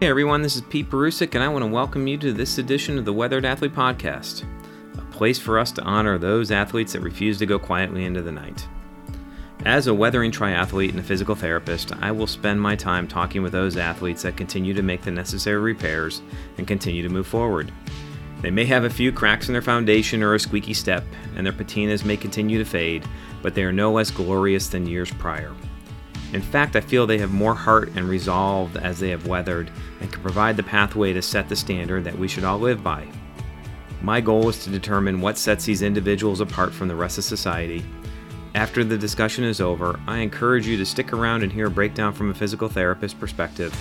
Hey everyone, this is Pete Perusic, and I want to welcome you to this edition of the Weathered Athlete Podcast, a place for us to honor those athletes that refuse to go quietly into the night. As a weathering triathlete and a physical therapist, I will spend my time talking with those athletes that continue to make the necessary repairs and continue to move forward. They may have a few cracks in their foundation or a squeaky step, and their patinas may continue to fade, but they are no less glorious than years prior. In fact, I feel they have more heart and resolve as they have weathered and can provide the pathway to set the standard that we should all live by. My goal is to determine what sets these individuals apart from the rest of society. After the discussion is over, I encourage you to stick around and hear a breakdown from a physical therapist perspective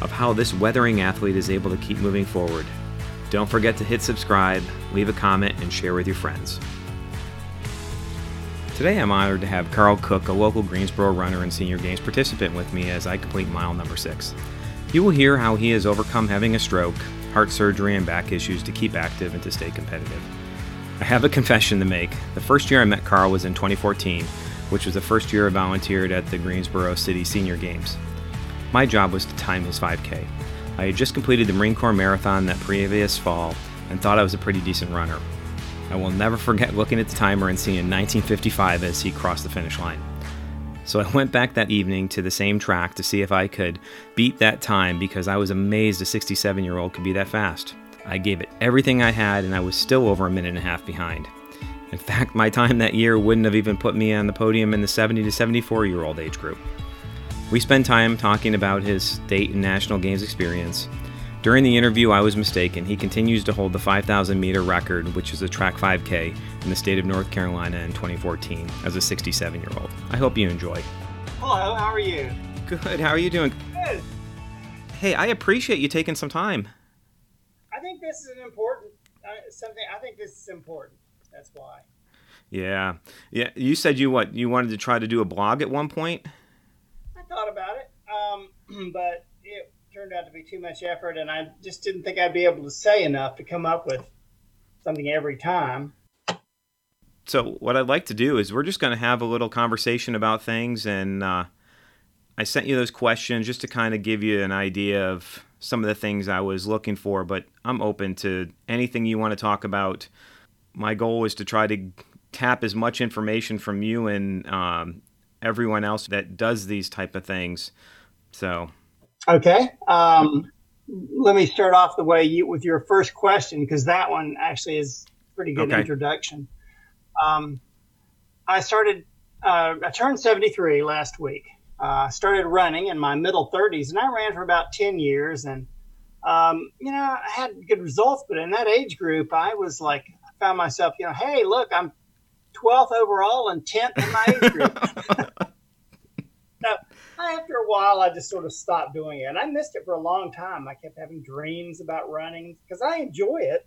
of how this weathering athlete is able to keep moving forward. Don't forget to hit subscribe, leave a comment, and share with your friends. Today I'm honored to have Carl Cook, a local Greensboro runner and senior games participant, with me as I complete mile number six. You will hear how he has overcome having a stroke, heart surgery, and back issues to keep active and to stay competitive. I have a confession to make. The first year I met Carl was in 2014, which was the first year I volunteered at the Greensboro City Senior Games. My job was to time his 5K. I had just completed the Marine Corps Marathon that previous fall and thought I was a pretty decent runner. I will never forget looking at the timer and seeing 1955 as he crossed the finish line. So I went back that evening to the same track to see if I could beat that time because I was amazed a 67 year old could be that fast. I gave it everything I had and I was still over a minute and a half behind. In fact, my time that year wouldn't have even put me on the podium in the 70 to 74 year old age group. We spent time talking about his state and national games experience, during the interview, I was mistaken. He continues to hold the 5,000 meter record, which is a track 5K in the state of North Carolina in 2014 as a 67 year old. I hope you enjoy. Hello, how are you? Good. How are you doing? Good. Hey, I appreciate you taking some time. I think this is an important uh, something. I think this is important. That's why. Yeah, yeah. You said you what? You wanted to try to do a blog at one point. I thought about it, um, but turned out to be too much effort, and I just didn't think I'd be able to say enough to come up with something every time. So, what I'd like to do is we're just going to have a little conversation about things, and uh, I sent you those questions just to kind of give you an idea of some of the things I was looking for, but I'm open to anything you want to talk about. My goal is to try to tap as much information from you and um, everyone else that does these type of things. So Okay. Um, let me start off the way you with your first question because that one actually is pretty good okay. introduction. Um, I started. Uh, I turned 73 last week. I uh, started running in my middle 30s, and I ran for about 10 years. And um, you know, I had good results, but in that age group, I was like, I found myself, you know, hey, look, I'm 12th overall and 10th in my age group. now, after a while, I just sort of stopped doing it. And I missed it for a long time. I kept having dreams about running because I enjoy it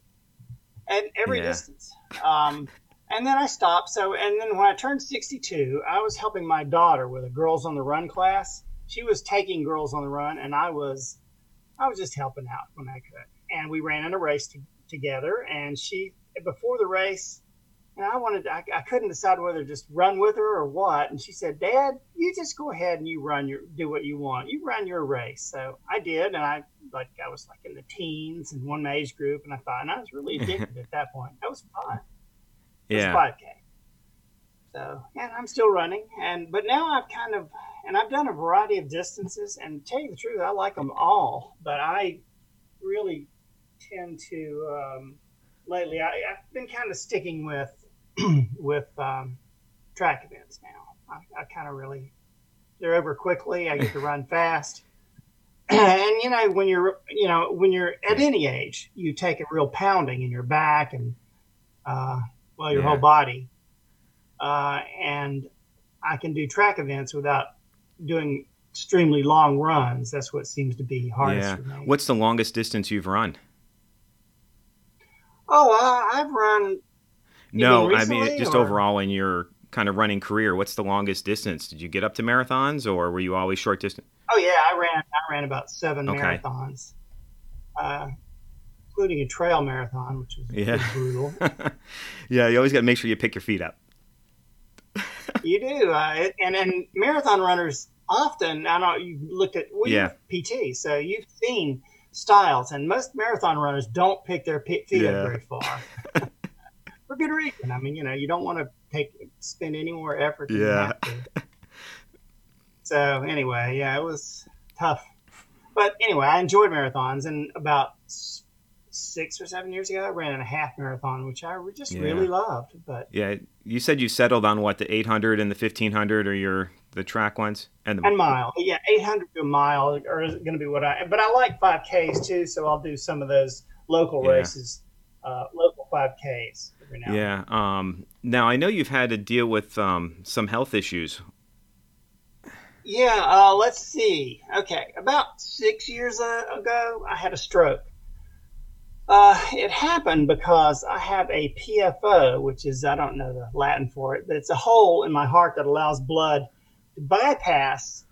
at every yeah. distance. Um, and then I stopped. So, and then when I turned 62, I was helping my daughter with a Girls on the Run class. She was taking Girls on the Run, and I was, I was just helping out when I could. And we ran in a race to, together. And she, before the race, and I wanted, to, I, I couldn't decide whether to just run with her or what. And she said, Dad, you just go ahead and you run your, do what you want. You run your race. So I did. And I, like, I was like in the teens and one age group. And I thought, and I was really addicted at that point. That was fun. It yeah. was 5K. So, and I'm still running. And, but now I've kind of, and I've done a variety of distances. And tell you the truth, I like them all. But I really tend to, um, lately, I, I've been kind of sticking with with um, track events now. I, I kind of really they're over quickly. I get to run fast, and you know when you're you know when you're at any age, you take a real pounding in your back and uh, well your yeah. whole body, uh, and I can do track events without doing extremely long runs. That's what seems to be hardest yeah. for me. What's the longest distance you've run? Oh, uh, I've run no, I mean just or? overall in your kind of running career. What's the longest distance? Did you get up to marathons, or were you always short distance? Oh yeah, I ran. I ran about seven okay. marathons, uh, including a trail marathon, which was yeah. brutal. yeah, you always got to make sure you pick your feet up. you do, uh, it, and and marathon runners often. I know you looked at well, yeah. PT, so you've seen styles, and most marathon runners don't pick their feet yeah. up very far. For good reason. I mean, you know, you don't want to take spend any more effort. yeah. so anyway, yeah, it was tough, but anyway, I enjoyed marathons, and about six or seven years ago, I ran a half marathon, which I just yeah. really loved. But yeah, you said you settled on what the 800 and the 1500 or your the track ones and the and mile. Yeah, 800 to a mile are going to be what I. But I like 5Ks too, so I'll do some of those local yeah. races, uh, 5Ks. Yeah. Um, now I know you've had to deal with um, some health issues. Yeah. Uh, let's see. Okay, about six years uh, ago, I had a stroke. Uh, it happened because I have a PFO, which is, I don't know the Latin for it, but it's a hole in my heart that allows blood to bypass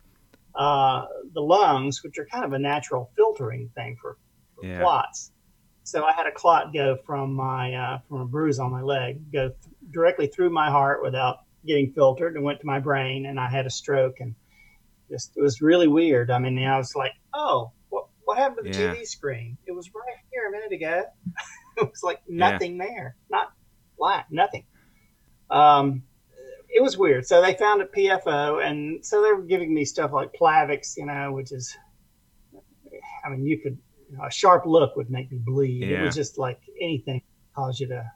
uh, the lungs, which are kind of a natural filtering thing for, for yeah. clots. So I had a clot go from my uh, from a bruise on my leg go th- directly through my heart without getting filtered and went to my brain, and I had a stroke and just it was really weird. I mean, I was like, oh, what what happened to the yeah. TV screen? It was right here a minute ago. it was like nothing yeah. there, not black, nothing. Um, it was weird. So they found a PFO, and so they were giving me stuff like Plavix, you know, which is, I mean, you could you know, a sharp look would make me bleed. Yeah. It was just like anything cause you to.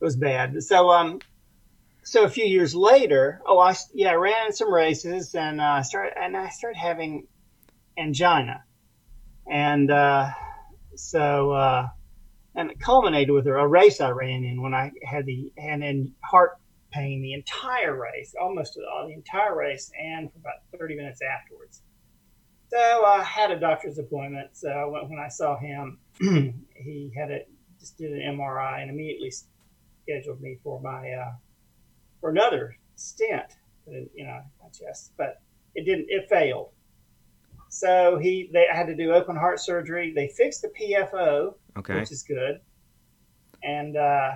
It was bad. So um, so a few years later, oh, I yeah, I ran some races and uh, started and I started having angina and uh, so uh, and it culminated with a race I ran in when I had the and then heart pain the entire race, almost uh, the entire race, and for about 30 minutes afterwards. So I had a doctor's appointment. So I when I saw him, he had a just did an MRI and immediately scheduled me for my uh, for another stent, you know, my chest, but it didn't. It failed. So he they had to do open heart surgery. They fixed the PFO, okay. which is good. And uh,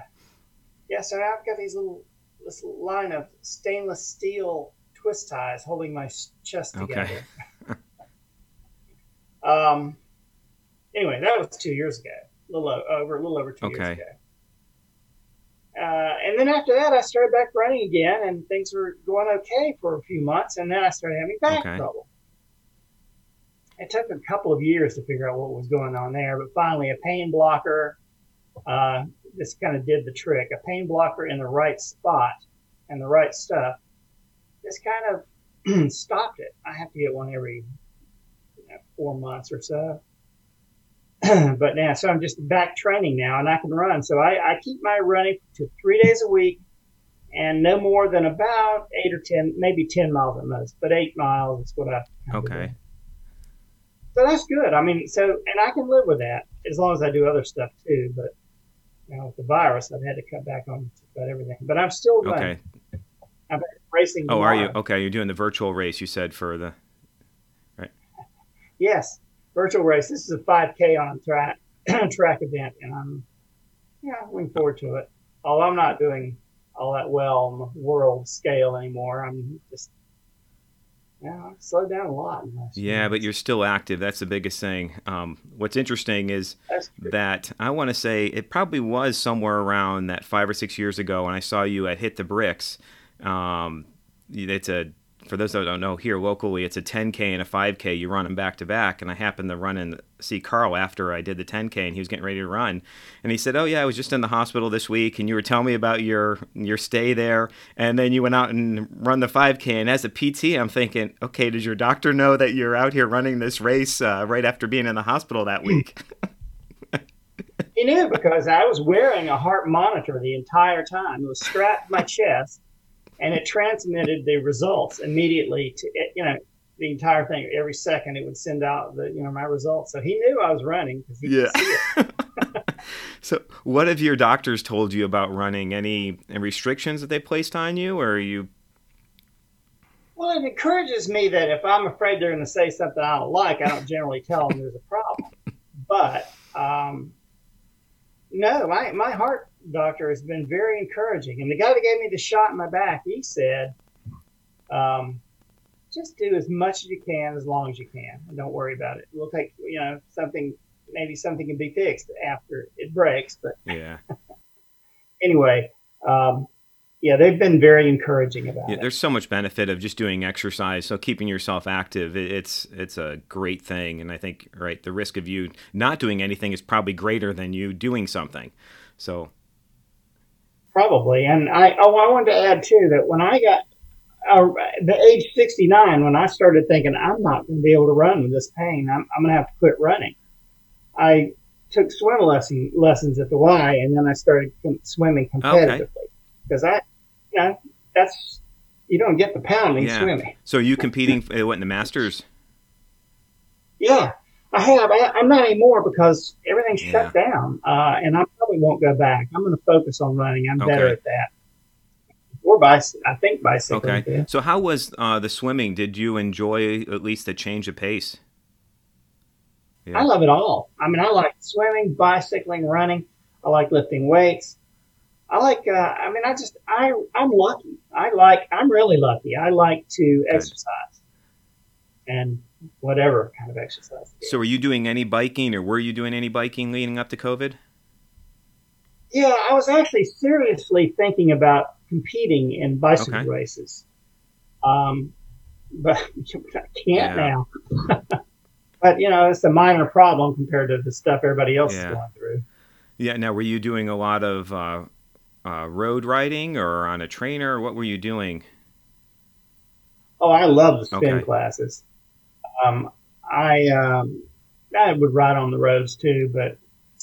yeah, so now I've got these little this line of stainless steel twist ties holding my chest together. Okay. um. Anyway, that was two years ago. A little over, a little over two okay. years ago. Uh, and then after that, I started back running again, and things were going okay for a few months. And then I started having back okay. trouble it took a couple of years to figure out what was going on there, but finally a pain blocker, uh, this kind of did the trick. A pain blocker in the right spot and the right stuff, this kind of stopped it. I have to get one every four months or so. but now, so I'm just back training now and I can run. So I, I keep my running to three days a week and no more than about eight or 10, maybe 10 miles at most, but eight miles is what I. Okay. So that's good. I mean, so and I can live with that as long as I do other stuff too. But you know, with the virus, I've had to cut back on about everything. But I'm still running. okay. I'm racing. Oh, are you okay? You're doing the virtual race. You said for the. Yes, virtual race. This is a 5K on a track track event, and I'm yeah looking forward to it. Although I'm not doing all that well on the world scale anymore. I'm just yeah, I've slowed down a lot. Yeah, but you're still active. That's the biggest thing. Um, what's interesting is that I want to say it probably was somewhere around that five or six years ago when I saw you at Hit the Bricks. Um, it's a for those that don't know, here locally, it's a 10K and a 5K. You run them back to back. And I happened to run and see Carl after I did the 10K, and he was getting ready to run. And he said, "Oh yeah, I was just in the hospital this week, and you were telling me about your your stay there, and then you went out and run the 5K." And as a PT, I'm thinking, okay, does your doctor know that you're out here running this race uh, right after being in the hospital that week? he knew because I was wearing a heart monitor the entire time. It was strapped to my chest and it transmitted the results immediately to you know the entire thing. Every second it would send out the you know my results. So he knew i was running because he yeah. could see it. So what have your doctors told you about running? Any restrictions that they placed on you or are you well it encourages me that if i'm afraid they're going to say something i don't like i don't generally tell them there's a problem. But um, no my, my heart doctor has been very encouraging. And the guy that gave me the shot in my back, he said, um, just do as much as you can as long as you can, and don't worry about it. We'll take you know something maybe something can be fixed after it breaks, but yeah. anyway, um, yeah, they've been very encouraging about yeah, it. There's so much benefit of just doing exercise. So keeping yourself active, it's it's a great thing. And I think right, the risk of you not doing anything is probably greater than you doing something. So probably. And I oh, I wanted to add too that when I got uh, the age 69, when I started thinking I'm not going to be able to run with this pain, I'm, I'm going to have to quit running. I took swim lesson, lessons at the Y, and then I started com- swimming competitively because okay. I, you know, that's you don't get the pounding yeah. swimming. So you competing uh, what in the Masters? Yeah, I have. I, am not anymore because everything's yeah. shut down, uh, and I probably won't go back. I'm going to focus on running. I'm okay. better at that. Or bicycle, I think bicycle. Okay. Too. So how was uh, the swimming? Did you enjoy at least the change of pace? Yeah. I love it all. I mean, I like swimming, bicycling, running. I like lifting weights. I like. Uh, I mean, I just I I'm lucky. I like. I'm really lucky. I like to Good. exercise, and whatever kind of exercise. So, were you doing any biking, or were you doing any biking leading up to COVID? Yeah, I was actually seriously thinking about competing in bicycle okay. races. Um, but I can't yeah. now. but you know, it's a minor problem compared to the stuff everybody else yeah. is going through. Yeah. Now, were you doing a lot of uh, uh, road riding or on a trainer? What were you doing? Oh, I love the spin okay. classes. Um, I um, I would ride on the roads too, but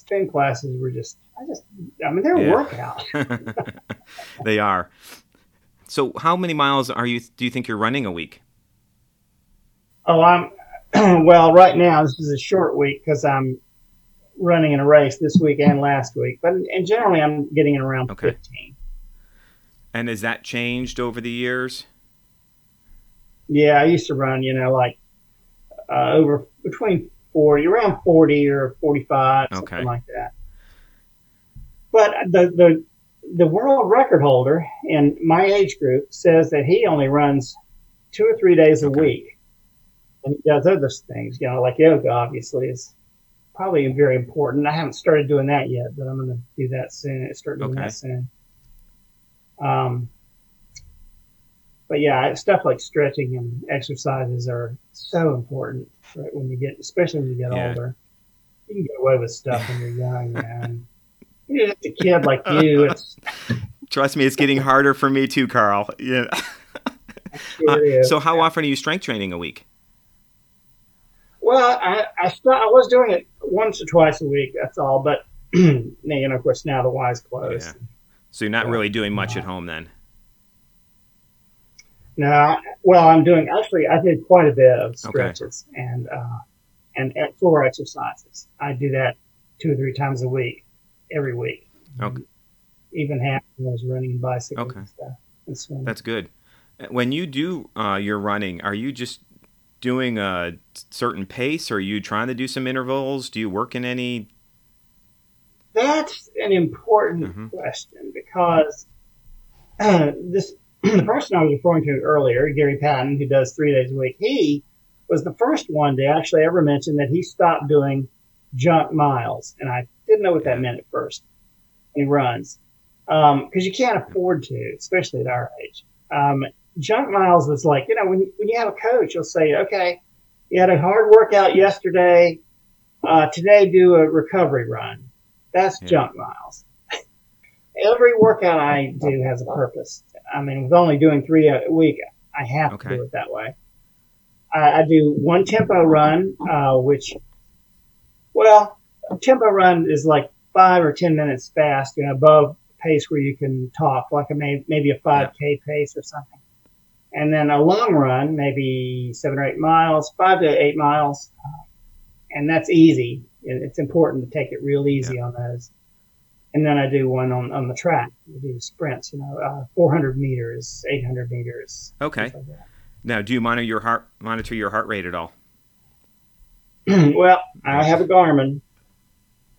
spin classes were just I just I mean they're yeah. a workout. they are. So how many miles are you do you think you're running a week? Oh, I'm well, right now this is a short week because I'm running in a race this week and last week, but and generally I'm getting around okay. 15. And has that changed over the years? Yeah, I used to run, you know, like uh, over between 40, around 40 or 45, okay. something like that. But the, the, the world record holder in my age group says that he only runs two or three days a okay. week. And he does other things, you know, like yoga, obviously, is probably very important. I haven't started doing that yet, but I'm going to do that soon. Start doing okay. that soon. Um, but yeah, stuff like stretching and exercises are so important right, when you get, especially when you get yeah. older. You can get away with stuff when you're young, man. You're just a kid like you. It's trust me, it's getting harder for me too, Carl. Yeah. Sure uh, so, how often are you strength training a week? Well, I I, st- I was doing it once or twice a week. That's all. But you know, of course, now the Y's closed. Yeah. So you're not really doing much at home then. No, well, I'm doing actually. I did quite a bit of stretches okay. and uh, and floor exercises. I do that two or three times a week, every week. Okay. Even half of those running and bicycling okay. and stuff. And That's good. When you do uh, your running, are you just doing a certain pace? Or are you trying to do some intervals? Do you work in any? That's an important mm-hmm. question because uh, this the person I was referring to earlier, Gary Patton, who does three days a week, he was the first one to actually ever mention that he stopped doing junk miles. And I didn't know what that meant at first. he runs. Because um, you can't afford to, especially at our age. Um, junk miles was like, you know, when, when you have a coach, you'll say, okay, you had a hard workout yesterday. Uh, today do a recovery run. That's yeah. junk miles. Every workout I do has a purpose. I mean, with only doing three a week, I have okay. to do it that way. I, I do one tempo run, uh, which, well, tempo run is like five or ten minutes fast, you know, above pace where you can talk, like a maybe a 5K yeah. pace or something. And then a long run, maybe seven or eight miles, five to eight miles. And that's easy. It's important to take it real easy yeah. on those and then I do one on, on the track. I do sprints, you know, uh, 400 meters, 800 meters. Okay. Like now, do you monitor your heart monitor your heart rate at all? well, I have a Garmin,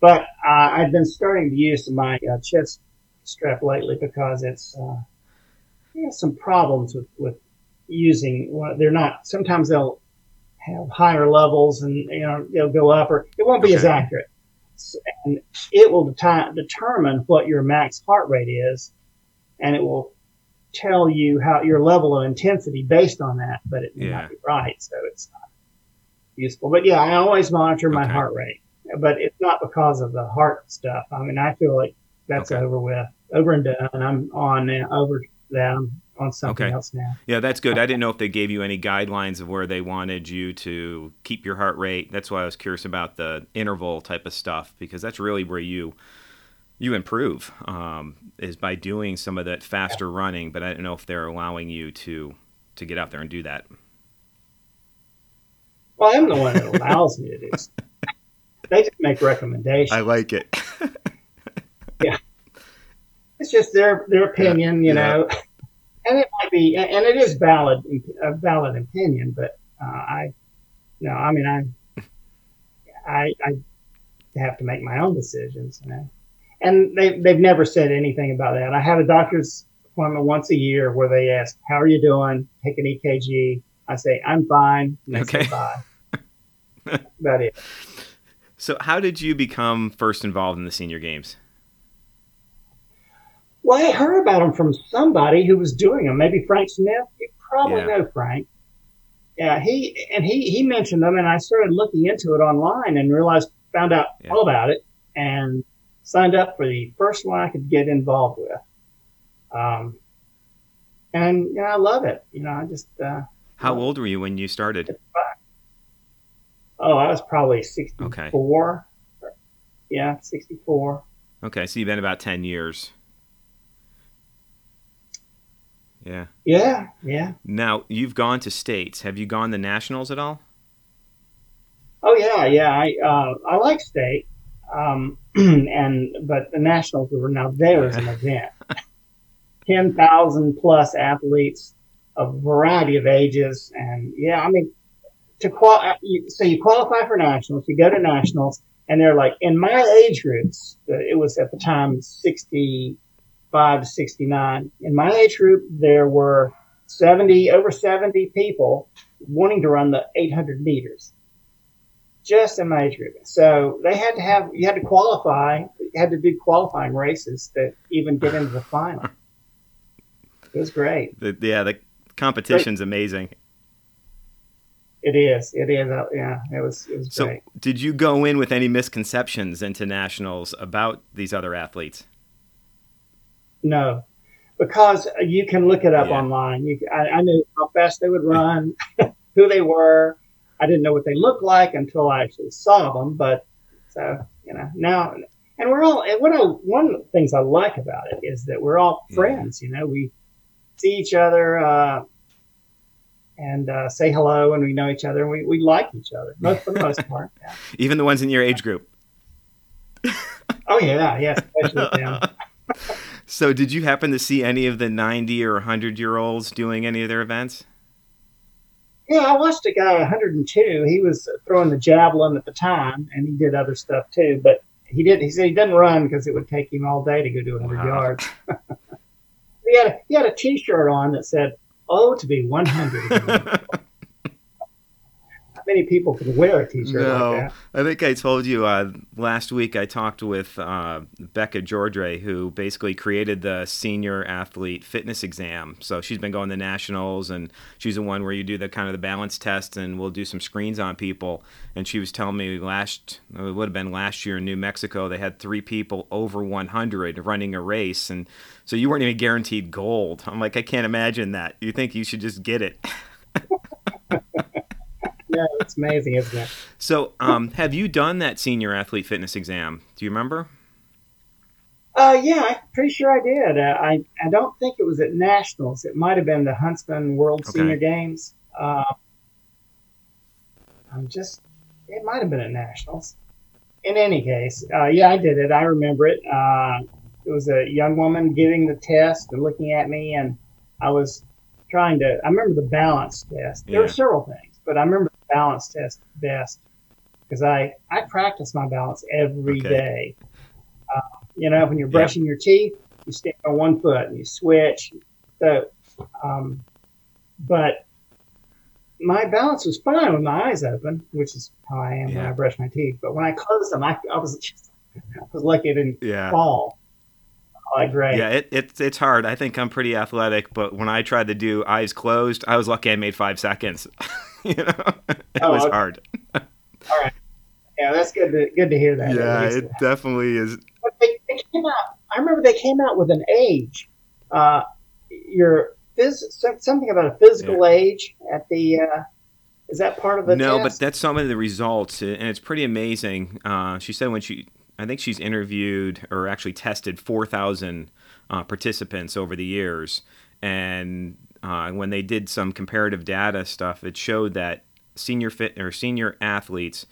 but uh, I've been starting to use my uh, chest strap lately because it's uh, some problems with with using. Well, they're not. Sometimes they'll have higher levels, and you know they'll go up, or it won't be okay. as accurate. And it will deti- determine what your max heart rate is, and it will tell you how your level of intensity based on that. But it may yeah. not be right, so it's not useful. But yeah, I always monitor my okay. heart rate, but it's not because of the heart stuff. I mean, I feel like that's okay. over with, over and done. I'm on over them on something okay. else now. Yeah, that's good. I didn't know if they gave you any guidelines of where they wanted you to keep your heart rate. That's why I was curious about the interval type of stuff because that's really where you you improve um, is by doing some of that faster yeah. running. But I don't know if they're allowing you to to get out there and do that. Well, I'm the one that allows me to do. They just make recommendations. I like it. yeah, it's just their their opinion, you yeah. And it might be, and it is valid, a valid opinion, but uh, I, no, I mean, I, I, I have to make my own decisions, you know. And they they've never said anything about that. I have a doctor's appointment once a year where they ask, "How are you doing?" Take an EKG. I say, "I'm fine." And okay. Say, Bye. about it. So, how did you become first involved in the senior games? Well, I heard about them from somebody who was doing them. Maybe Frank Smith. You probably yeah. know Frank. Yeah, he and he he mentioned them, and I started looking into it online and realized, found out yeah. all about it, and signed up for the first one I could get involved with. Um, and you know, I love it. You know, I just. Uh, How old were you when you started? Oh, I was probably sixty-four. Okay. Yeah, sixty-four. Okay, so you've been about ten years. Yeah. Yeah, yeah. Now you've gone to states. Have you gone to nationals at all? Oh yeah, yeah. I uh, I like state, um, and but the nationals were now there as an event. Ten thousand plus athletes a variety of ages, and yeah, I mean, to qual uh, so you qualify for nationals, you go to nationals, and they're like in my age groups. Uh, it was at the time sixty 65 to 69. In my age group, there were 70, over 70 people wanting to run the 800 meters. Just in my age group. So they had to have, you had to qualify, you had to do qualifying races to even get into the final. It was great. The, yeah, the competition's great. amazing. It is. It is. Uh, yeah, it was. It was so, great. did you go in with any misconceptions into nationals about these other athletes? No, because you can look it up yeah. online. You, I, I, knew how fast they would run, who they were. I didn't know what they looked like until I actually saw them. But so you know now, and we're all. And what I, one of the things I like about it is that we're all friends. You know, we see each other. Uh, and uh, say hello, and we know each other, and we, we like each other most for the most part. Yeah. Even the ones in your age group. oh yeah, yeah, especially them. So, did you happen to see any of the 90 or 100 year olds doing any of their events? Yeah, I watched a guy 102. He was throwing the javelin at the time, and he did other stuff too. But he did. He said he didn't run because it would take him all day to go do 100 wow. yards. he had a, he had a T-shirt on that said, "Oh, to be 100." many people can wear a T-shirt no, like I think I told you uh, last week. I talked with uh, Becca Jordre, who basically created the senior athlete fitness exam. So she's been going to nationals, and she's the one where you do the kind of the balance test, and we'll do some screens on people. And she was telling me last, it would have been last year in New Mexico, they had three people over 100 running a race, and so you weren't even guaranteed gold. I'm like, I can't imagine that. You think you should just get it. yeah, it's amazing, isn't it? So, um, have you done that senior athlete fitness exam? Do you remember? Uh, yeah, I'm pretty sure I did. Uh, I I don't think it was at nationals. It might have been the Huntsman World okay. Senior Games. Uh, I'm just. It might have been at nationals. In any case, uh, yeah, I did it. I remember it. Uh, it was a young woman giving the test and looking at me, and I was trying to. I remember the balance test. There yeah. were several things, but I remember balance test best because I, I practice my balance every okay. day. Uh, you know, when you're brushing yeah. your teeth, you stand on one foot and you switch. So, um, but my balance was fine with my eyes open, which is how I am yeah. when I brush my teeth. But when I closed them, I, I was just, I was lucky it didn't yeah. fall. Like great. Yeah, it, it, it's hard. I think I'm pretty athletic, but when I tried to do eyes closed, I was lucky I made five seconds. you know, it oh, was okay. hard. All right. Yeah, that's good to good to hear that. Yeah, it definitely is. But they, they came out. I remember they came out with an age. Uh, your phys- something about a physical yeah. age at the. Uh, is that part of the no? Test? But that's some of the results, and it's pretty amazing. Uh, she said when she, I think she's interviewed or actually tested four thousand uh, participants over the years, and uh, when they did some comparative data stuff, it showed that senior fit or senior athletes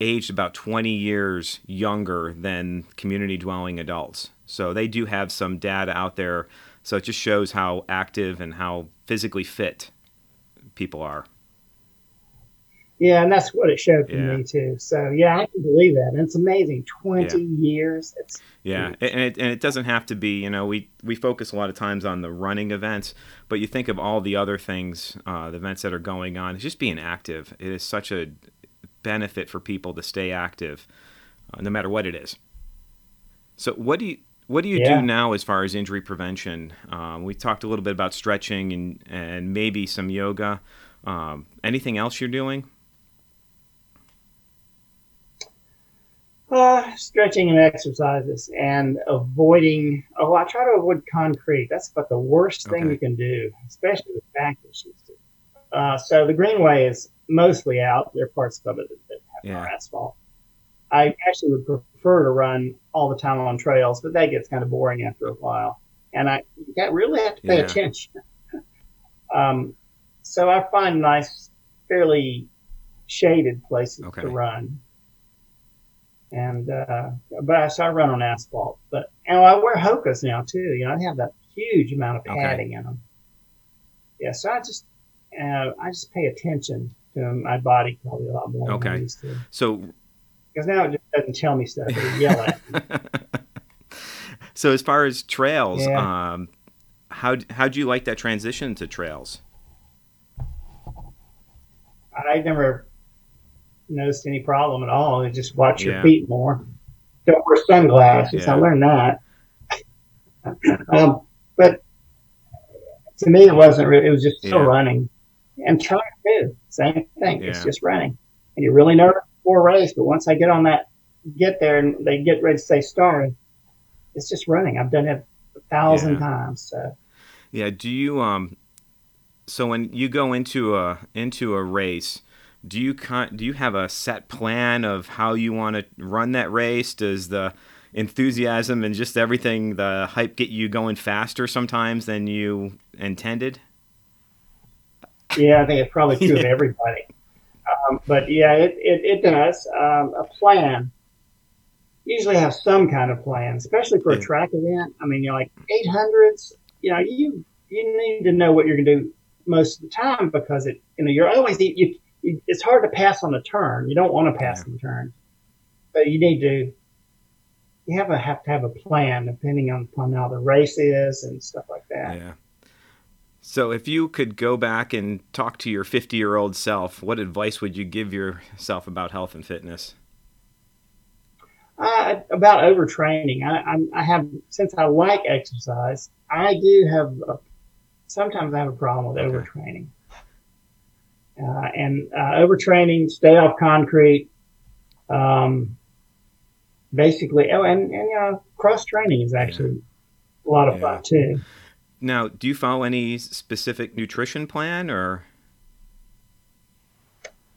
aged about 20 years younger than community dwelling adults. So they do have some data out there so it just shows how active and how physically fit people are. Yeah, and that's what it showed for yeah. me too. So yeah, I can believe that. And it's amazing. Twenty yeah. years. It's yeah, and it, and it doesn't have to be. You know, we we focus a lot of times on the running events, but you think of all the other things, uh, the events that are going on. It's just being active. It is such a benefit for people to stay active, uh, no matter what it is. So, what do you what do you yeah. do now as far as injury prevention? Um, we talked a little bit about stretching and, and maybe some yoga. Um, anything else you're doing? Uh, stretching and exercises and avoiding. Oh, I try to avoid concrete. That's about the worst thing okay. you can do, especially with back issues. Uh, so the greenway is mostly out. There are parts of it that have yeah. asphalt. I actually would prefer to run all the time on trails, but that gets kind of boring after a while. And I you really have to pay yeah. attention. um, so I find nice, fairly shaded places okay. to run. And uh, but I, so I run on asphalt. But and I wear Hokas now too. You know, I have that huge amount of padding okay. in them. Yeah, so I just uh, I just pay attention to my body probably a lot more. Okay. So because now it just doesn't tell me stuff; it yell at me. so, as far as trails, yeah. um, how how do you like that transition to trails? I never noticed any problem at all. You just watch your feet more. Don't wear sunglasses. Yeah. I learned that. um, but to me, it wasn't. Really, it was just still yeah. running and trying to same thing. Yeah. It's just running, and you're really nervous four race, but once I get on that, get there and they get ready to say start, it's just running. I've done it a thousand yeah. times. So. Yeah. Do you um? So when you go into a into a race, do you con- do you have a set plan of how you want to run that race? Does the enthusiasm and just everything, the hype, get you going faster sometimes than you intended? Yeah, I think it's probably true of everybody. Um, but yeah, it, it, it does. Um, a plan. Usually have some kind of plan, especially for a track event. I mean, you're like 800s, you know, you, you need to know what you're going to do most of the time because it, you know, you're always, you, you, it's hard to pass on a turn. You don't want to pass on the turn. But you need to, you have, a, have to have a plan depending on, upon how the race is and stuff like that. Yeah. So, if you could go back and talk to your 50 year old self, what advice would you give yourself about health and fitness? Uh, about overtraining. I, I, I, have, since I like exercise, I do have, a, sometimes I have a problem with okay. overtraining. Uh, and uh, overtraining, stay off concrete, um, basically, oh, and, and you know, cross training is actually yeah. a lot of yeah. fun too. Now, do you follow any specific nutrition plan or?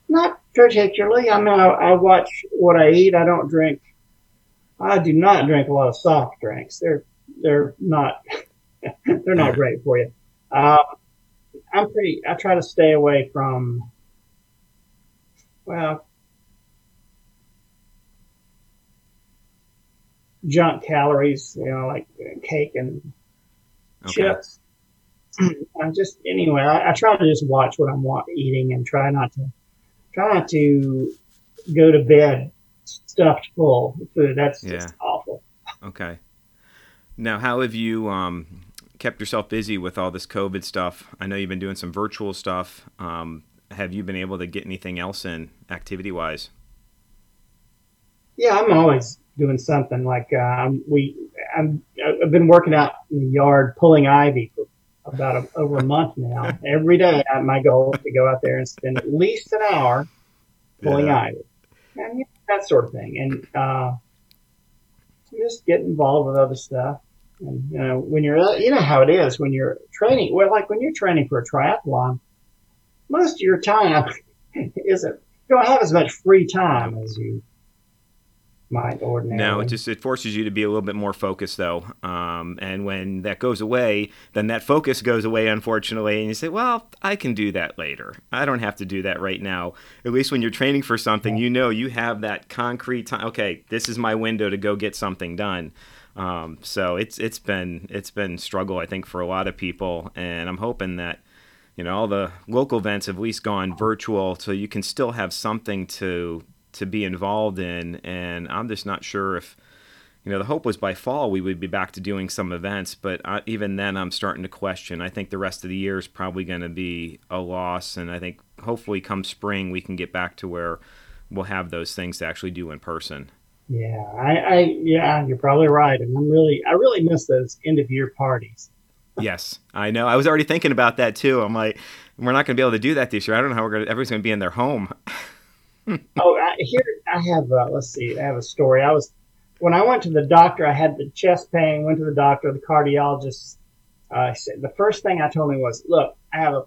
Not particularly. I mean, I, I, watch what I eat. I don't drink. I do not drink a lot of soft drinks. They're they're not they're not great for you. Um, I'm pretty. I try to stay away from. Well, junk calories. You know, like cake and okay. chips. I'm just anyway. I, I, try to just watch what I'm eating and try not to try not to go to bed stuffed full of food. That's yeah. just awful. Okay. Now, how have you um, kept yourself busy with all this COVID stuff. I know you've been doing some virtual stuff. Um, have you been able to get anything else in activity wise? Yeah, I'm always doing something. Like uh, we, I'm, I've been working out in the yard pulling ivy for about a, over a month now. Every day, my goal is to go out there and spend at least an hour pulling yeah. ivy, and that sort of thing. And uh, just get involved with other stuff. And, you know, when you're, you know how it is when you're training. Well, like when you're training for a triathlon, most of your time isn't. You don't have as much free time as you might ordinarily. No, it just it forces you to be a little bit more focused though. Um, and when that goes away, then that focus goes away unfortunately, and you say, "Well, I can do that later. I don't have to do that right now." At least when you're training for something, you know you have that concrete time. Okay, this is my window to go get something done. Um, so it's it's been it's been struggle I think for a lot of people, and I'm hoping that you know all the local events have at least gone virtual, so you can still have something to to be involved in. And I'm just not sure if you know the hope was by fall we would be back to doing some events, but I, even then I'm starting to question. I think the rest of the year is probably going to be a loss, and I think hopefully come spring we can get back to where we'll have those things to actually do in person. Yeah, I, I yeah, you're probably right, and I'm really, I really miss those end of year parties. yes, I know. I was already thinking about that too. I'm like, we're not going to be able to do that this year. I don't know how we're going. to Everyone's going to be in their home. oh, I, here I have. Uh, let's see. I have a story. I was when I went to the doctor. I had the chest pain. Went to the doctor. The cardiologist. Uh, said the first thing I told him was, "Look, I have a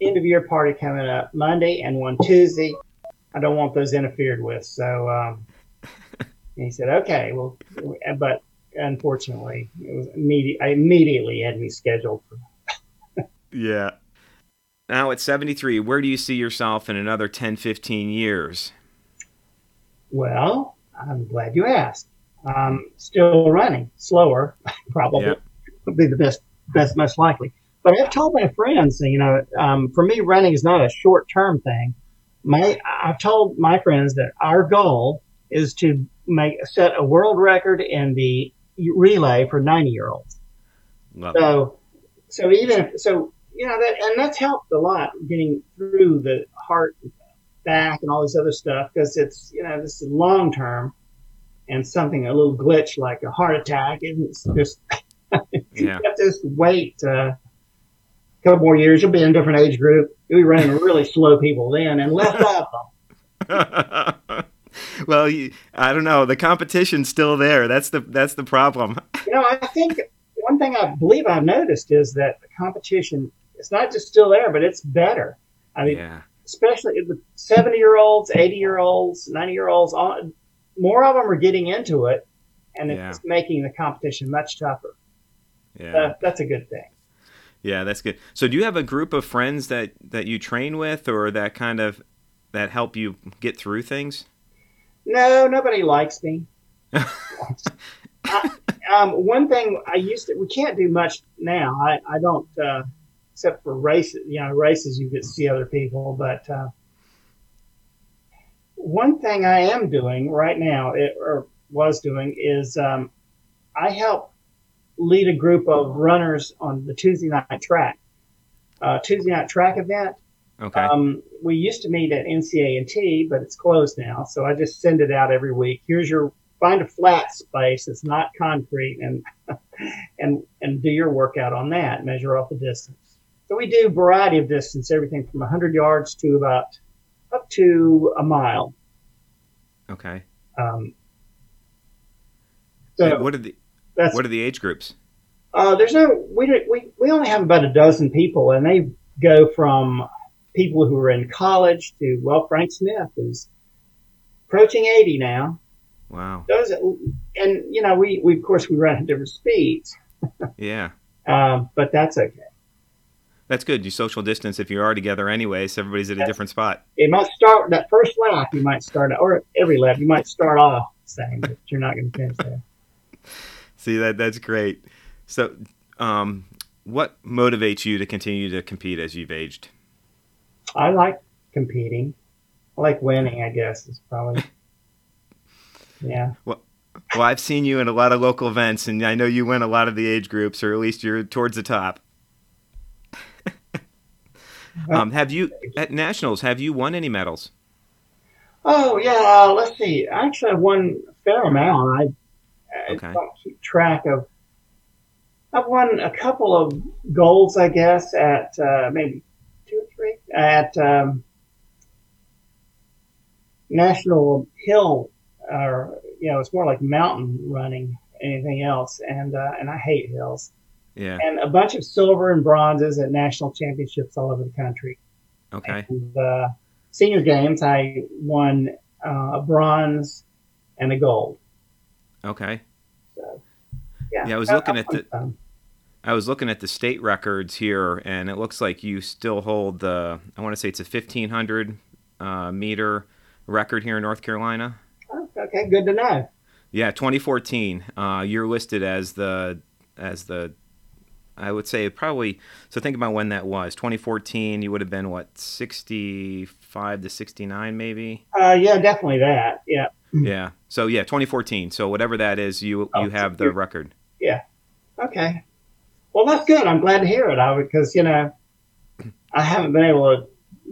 end of year party coming up Monday and one Tuesday. I don't want those interfered with." So. Um, and he said, okay, well, but unfortunately, it was immediate. I immediately had me scheduled for. yeah. Now at 73, where do you see yourself in another 10, 15 years? Well, I'm glad you asked. Um, still running, slower, probably yep. would be the best, best, most likely. But I've told my friends, you know, um, for me, running is not a short term thing. My, I've told my friends that our goal is to make set a world record in the relay for 90 year olds. So, so even so, you know that, and that's helped a lot getting through the heart, back, and all this other stuff because it's you know this is long term, and something a little glitch like a heart attack isn't just you have to wait uh, a couple more years. You'll be in a different age group. You'll be running really slow people then, and less of them. well, I don't know. The competition's still there. That's the that's the problem. You know, I think one thing I believe I've noticed is that the competition is not just still there, but it's better. I mean, yeah. especially the seventy year olds, eighty year olds, ninety year olds. More of them are getting into it, and yeah. it's making the competition much tougher. Yeah, uh, that's a good thing. Yeah, that's good. So, do you have a group of friends that that you train with, or that kind of that help you get through things? No, nobody likes me. I, um, one thing I used to, we can't do much now. I, I don't, uh, except for races, you know, races you get to see other people. But uh, one thing I am doing right now, it, or was doing, is um, I help lead a group of runners on the Tuesday night track. Uh, Tuesday night track event Okay. Um, we used to meet at NCA&T, but it's closed now. So I just send it out every week. Here's your find a flat space that's not concrete and and and do your workout on that. Measure off the distance. So we do a variety of distance, everything from 100 yards to about up to a mile. Okay. Um, so what are the what are the age groups? Uh, there's no we we we only have about a dozen people, and they go from people who are in college to, well, Frank Smith is approaching 80 now. Wow. Those, and, you know, we, we, of course, we run at different speeds. yeah. Um, but that's okay. That's good. You social distance if you are together anyway, so everybody's at a different spot. It might start that first lap. You might start, or every lap, you might start off same, but you're not going to finish there. See that that's great. So, um, what motivates you to continue to compete as you've aged? I like competing. I like winning. I guess is probably yeah. Well, well, I've seen you in a lot of local events, and I know you win a lot of the age groups, or at least you're towards the top. um, have you at nationals? Have you won any medals? Oh yeah, uh, let's see. I actually, I won a fair amount. I, I okay. don't keep track of. I've won a couple of golds, I guess, at uh, maybe two or three at um, National Hill, or you know, it's more like mountain running, anything else, and uh, and I hate hills. Yeah. And a bunch of silver and bronzes at national championships all over the country. Okay. And, uh, senior games, I won uh, a bronze and a gold. Okay. So, yeah. Yeah, I was looking at the. Fun. I was looking at the state records here, and it looks like you still hold the. I want to say it's a fifteen hundred uh, meter record here in North Carolina. Oh, okay, good to know. Yeah, 2014. Uh, you're listed as the as the I would say probably. So think about when that was. 2014. You would have been what 65 to 69, maybe. Uh, yeah, definitely that. Yeah. Yeah. So yeah, 2014. So whatever that is, you oh, you have the record. Yeah. Okay. Well, that's good. I'm glad to hear it. I because you know I haven't been able to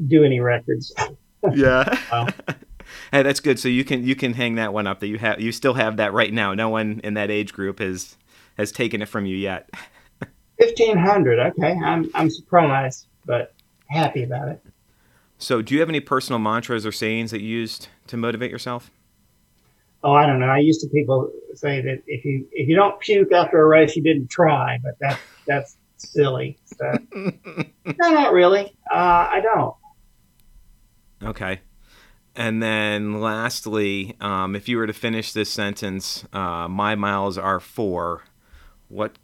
do any records. yeah. well. hey, that's good. So you can you can hang that one up that you have you still have that right now. No one in that age group has has taken it from you yet. Fifteen hundred. Okay, I'm I'm surprised, but happy about it. So, do you have any personal mantras or sayings that you used to motivate yourself? Oh, I don't know. I used to people say that if you if you don't puke after a race, you didn't try, but that that's silly. So, no, not really. Uh, I don't. Okay. And then lastly, um, if you were to finish this sentence, uh, my miles are four, what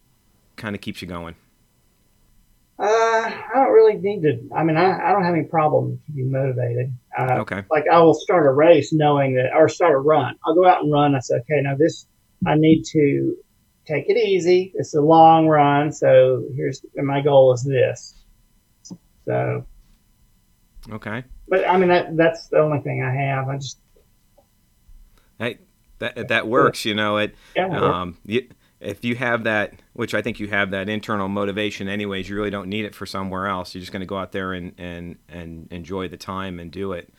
kind of keeps you going? Uh, I don't really need to. I mean, I, I don't have any problem keeping motivated. Uh, okay. Like I will start a race knowing that, or start a run. I'll go out and run. I say, okay, now this, I need to take it easy. It's a long run, so here's my goal is this. So. Okay. But I mean, that that's the only thing I have. I just. Hey, that that works. You know it. Yeah. Um, you, if you have that, which I think you have that internal motivation anyways, you really don't need it for somewhere else. You're just going to go out there and, and, and enjoy the time and do it.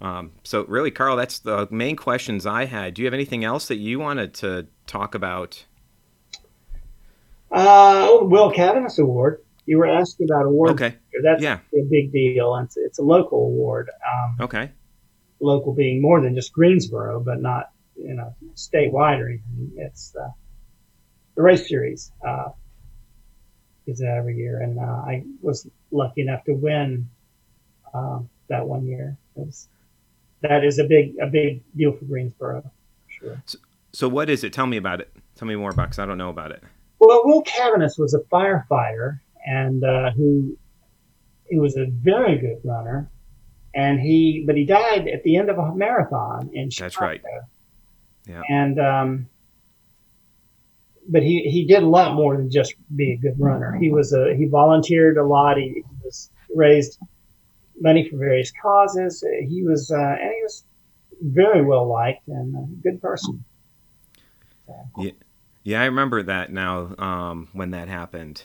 Um, so really, Carl, that's the main questions I had. Do you have anything else that you wanted to talk about? Uh, oh, Will Caviness Award. You were asking about awards. Okay. That's yeah. a big deal. It's, it's a local award. Um, okay. Local being more than just Greensboro, but not, you know, statewide or anything. It's, uh, the race series uh, is every year, and uh, I was lucky enough to win uh, that one year. Was, that is a big a big deal for Greensboro, for sure. So, so, what is it? Tell me about it. Tell me more about because I don't know about it. Well, Will Caviness was a firefighter, and uh, who he was a very good runner, and he but he died at the end of a marathon in Chicago. That's right. Yeah. And um, but he, he did a lot more than just be a good runner. He was a, he volunteered a lot. He, he was raised money for various causes. He was, uh, and he was very well liked and a good person. Yeah. Yeah, I remember that now um, when that happened.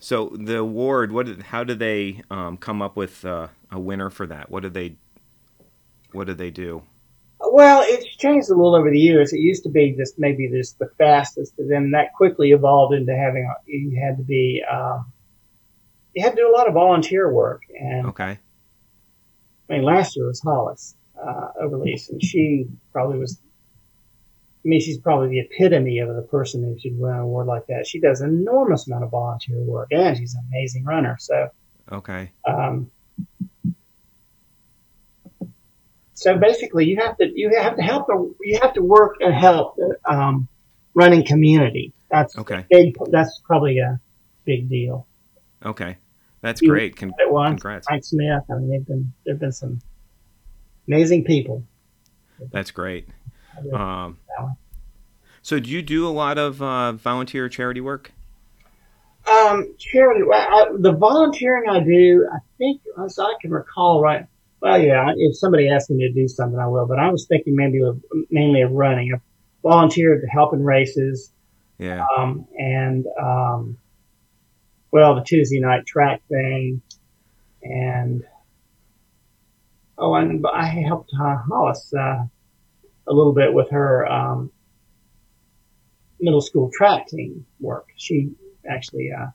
So the award, what? Did, how did they um, come up with uh, a winner for that? What did they? What did they do? Well, it's changed a little over the years. It used to be just maybe just the fastest, and then that quickly evolved into having you had to be um, you had to do a lot of volunteer work. And okay, I mean, last year was Hollis uh, Overlease, and she probably was. I mean, she's probably the epitome of the person who should win an award like that. She does an enormous amount of volunteer work, and she's an amazing runner. So, okay. Um, so basically, you have to you have to help the you have to work and help the um, running community. That's okay. Big, that's probably a big deal. Okay, that's you great. Con- congrats, Mike Smith. I mean, they've been there've been some amazing people. That's great. Um, so, do you do a lot of uh, volunteer charity work? Um, charity. I, the volunteering I do, I think, as I can recall, right well, yeah, if somebody asks me to do something, I will. But I was thinking maybe of, mainly of running. I've, volunteered to help in races. Yeah. Um, and um, well, the Tuesday night track thing, and oh, and I helped uh, Hollis uh, a little bit with her um, middle school track team work. She actually uh,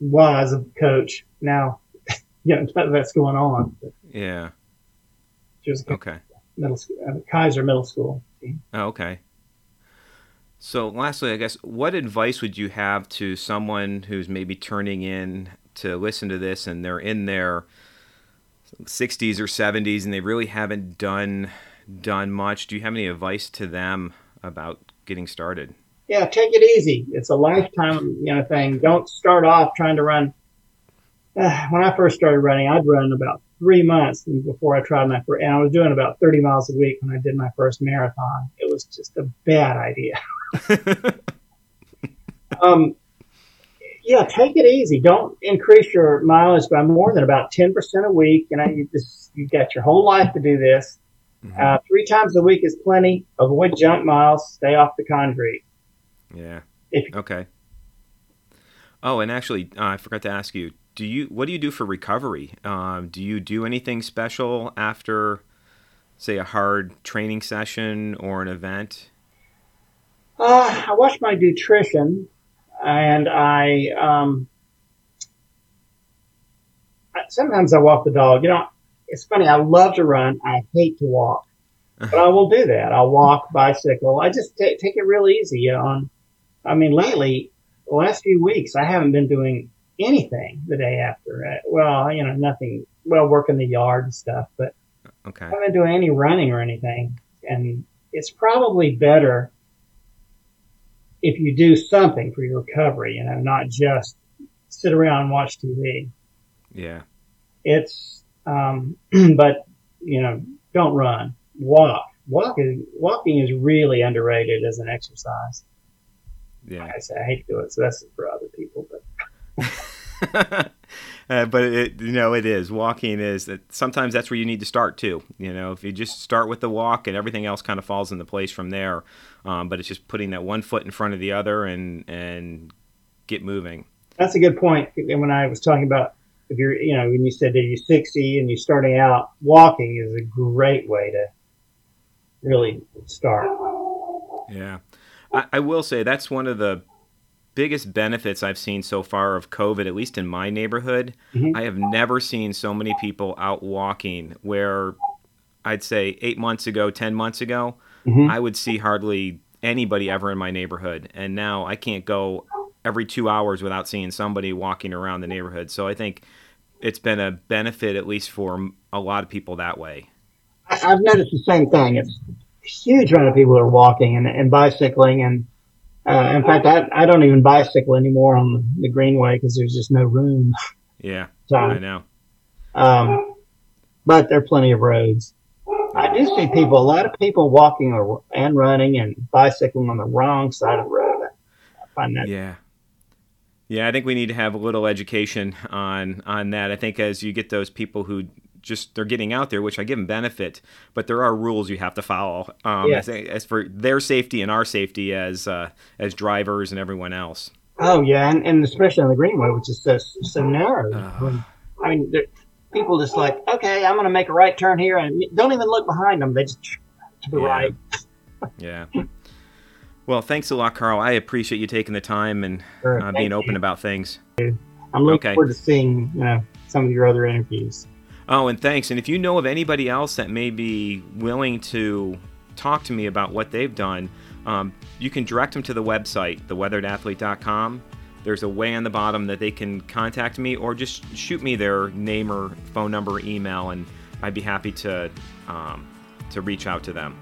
was a coach. Now, you know, that's going on. Yeah. She was okay. Middle school, uh, Kiser Middle School team. Oh, okay. So, lastly, I guess, what advice would you have to someone who's maybe turning in to listen to this and they're in their 60s or 70s and they really haven't done done much? Do you have any advice to them about getting started? Yeah, take it easy. It's a lifetime, you know, thing. Don't start off trying to run. Uh, when I first started running, I'd run about three months before I tried my first, and I was doing about 30 miles a week when I did my first marathon. It was just a bad idea. um, yeah, take it easy. Don't increase your mileage by more than about 10% a week. You know, you just, you've got your whole life to do this. Mm-hmm. Uh, three times a week is plenty. Avoid junk miles. Stay off the concrete. Yeah. If, okay. Oh, and actually, uh, I forgot to ask you. Do you what do you do for recovery? Um, do you do anything special after, say, a hard training session or an event? Uh, I watch my nutrition, and I um, sometimes I walk the dog. You know, it's funny. I love to run. I hate to walk, but I will do that. I'll walk, bicycle. I just t- take it real easy. You know, on, I mean, lately, the last few weeks, I haven't been doing anything the day after. Uh, well, you know, nothing. Well, working the yard and stuff, but okay. I haven't been doing any running or anything. And it's probably better if you do something for your recovery, you know, not just sit around and watch TV. Yeah. It's, um, but you know, don't run, walk. Walk is, walking is really underrated as an exercise. Yeah. Like I say, I hate to do it, so that's for other people, but uh, but it, you know, it is walking is that sometimes that's where you need to start too. You know, if you just start with the walk and everything else kind of falls into place from there. Um, but it's just putting that one foot in front of the other and and get moving. That's a good point. And when I was talking about if you're, you know, when you said that you're 60 and you're starting out, walking is a great way to really start. Yeah. I, I will say that's one of the biggest benefits I've seen so far of COVID, at least in my neighborhood, mm-hmm. I have never seen so many people out walking where I'd say eight months ago, 10 months ago, mm-hmm. I would see hardly anybody ever in my neighborhood. And now I can't go every two hours without seeing somebody walking around the neighborhood. So I think it's been a benefit, at least for a lot of people that way. I've noticed the same thing. It's a huge amount of people are walking and, and bicycling and uh, in fact, I, I don't even bicycle anymore on the Greenway because there's just no room. Yeah, so, I know. Um, but there are plenty of roads. I do see people, a lot of people walking or, and running and bicycling on the wrong side of the road. I find that. Yeah. Yeah, I think we need to have a little education on on that. I think as you get those people who just they're getting out there, which I give them benefit, but there are rules you have to follow um, yeah. as, as, for their safety and our safety as uh, as drivers and everyone else. Oh yeah, and, and especially on the Greenway, which is so so narrow. Uh, I mean, people just like, okay, I'm going to make a right turn here, and don't even look behind them. They just to the yeah. right. yeah. Well, thanks a lot, Carl. I appreciate you taking the time and sure, uh, being open about things. I'm looking okay. forward to seeing you know some of your other interviews. Oh, and thanks. And if you know of anybody else that may be willing to talk to me about what they've done, um, you can direct them to the website, theweatheredathlete.com. There's a way on the bottom that they can contact me or just shoot me their name or phone number, or email, and I'd be happy to um, to reach out to them.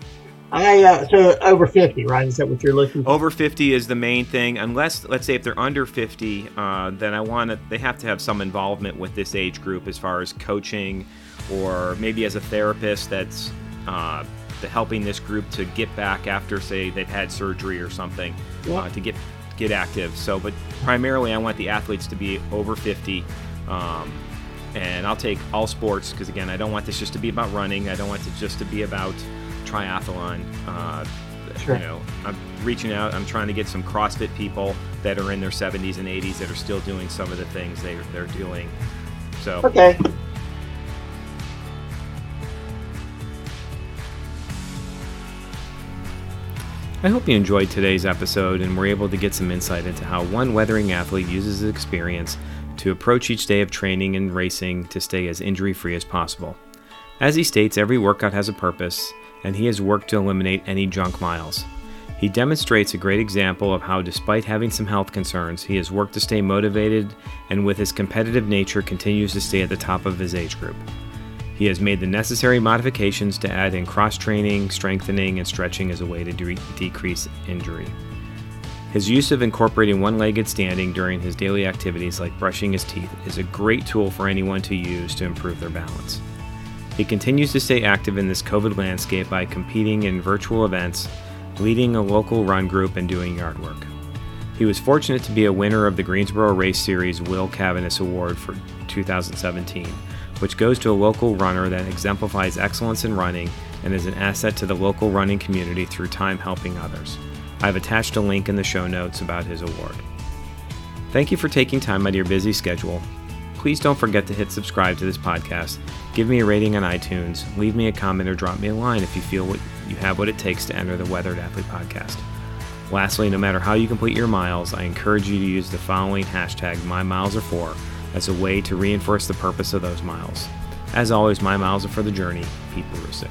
I uh, so over fifty, right? Is that what you're looking? for? Over fifty is the main thing. Unless, let's say, if they're under fifty, uh, then I want to. They have to have some involvement with this age group as far as coaching, or maybe as a therapist that's uh, helping this group to get back after, say, they've had surgery or something, uh, to get get active. So, but primarily, I want the athletes to be over fifty. Um, and I'll take all sports because again, I don't want this just to be about running. I don't want it just to be about triathlon. Uh, sure. you know, I'm reaching out. I'm trying to get some CrossFit people that are in their 70s and 80s that are still doing some of the things they they're doing. So okay. I hope you enjoyed today's episode and were able to get some insight into how one weathering athlete uses his experience to approach each day of training and racing to stay as injury free as possible. As he states, every workout has a purpose, and he has worked to eliminate any junk miles. He demonstrates a great example of how, despite having some health concerns, he has worked to stay motivated and, with his competitive nature, continues to stay at the top of his age group. He has made the necessary modifications to add in cross training, strengthening, and stretching as a way to de- decrease injury. His use of incorporating one legged standing during his daily activities, like brushing his teeth, is a great tool for anyone to use to improve their balance. He continues to stay active in this COVID landscape by competing in virtual events, leading a local run group, and doing yard work. He was fortunate to be a winner of the Greensboro Race Series Will Caviness Award for 2017, which goes to a local runner that exemplifies excellence in running and is an asset to the local running community through time helping others. I've attached a link in the show notes about his award. Thank you for taking time out of your busy schedule. Please don't forget to hit subscribe to this podcast, give me a rating on iTunes, leave me a comment, or drop me a line if you feel what you have what it takes to enter the Weathered Athlete podcast. Lastly, no matter how you complete your miles, I encourage you to use the following hashtag MyMilesAre4 as a way to reinforce the purpose of those miles. As always, my miles are for the journey. Pete Barusic.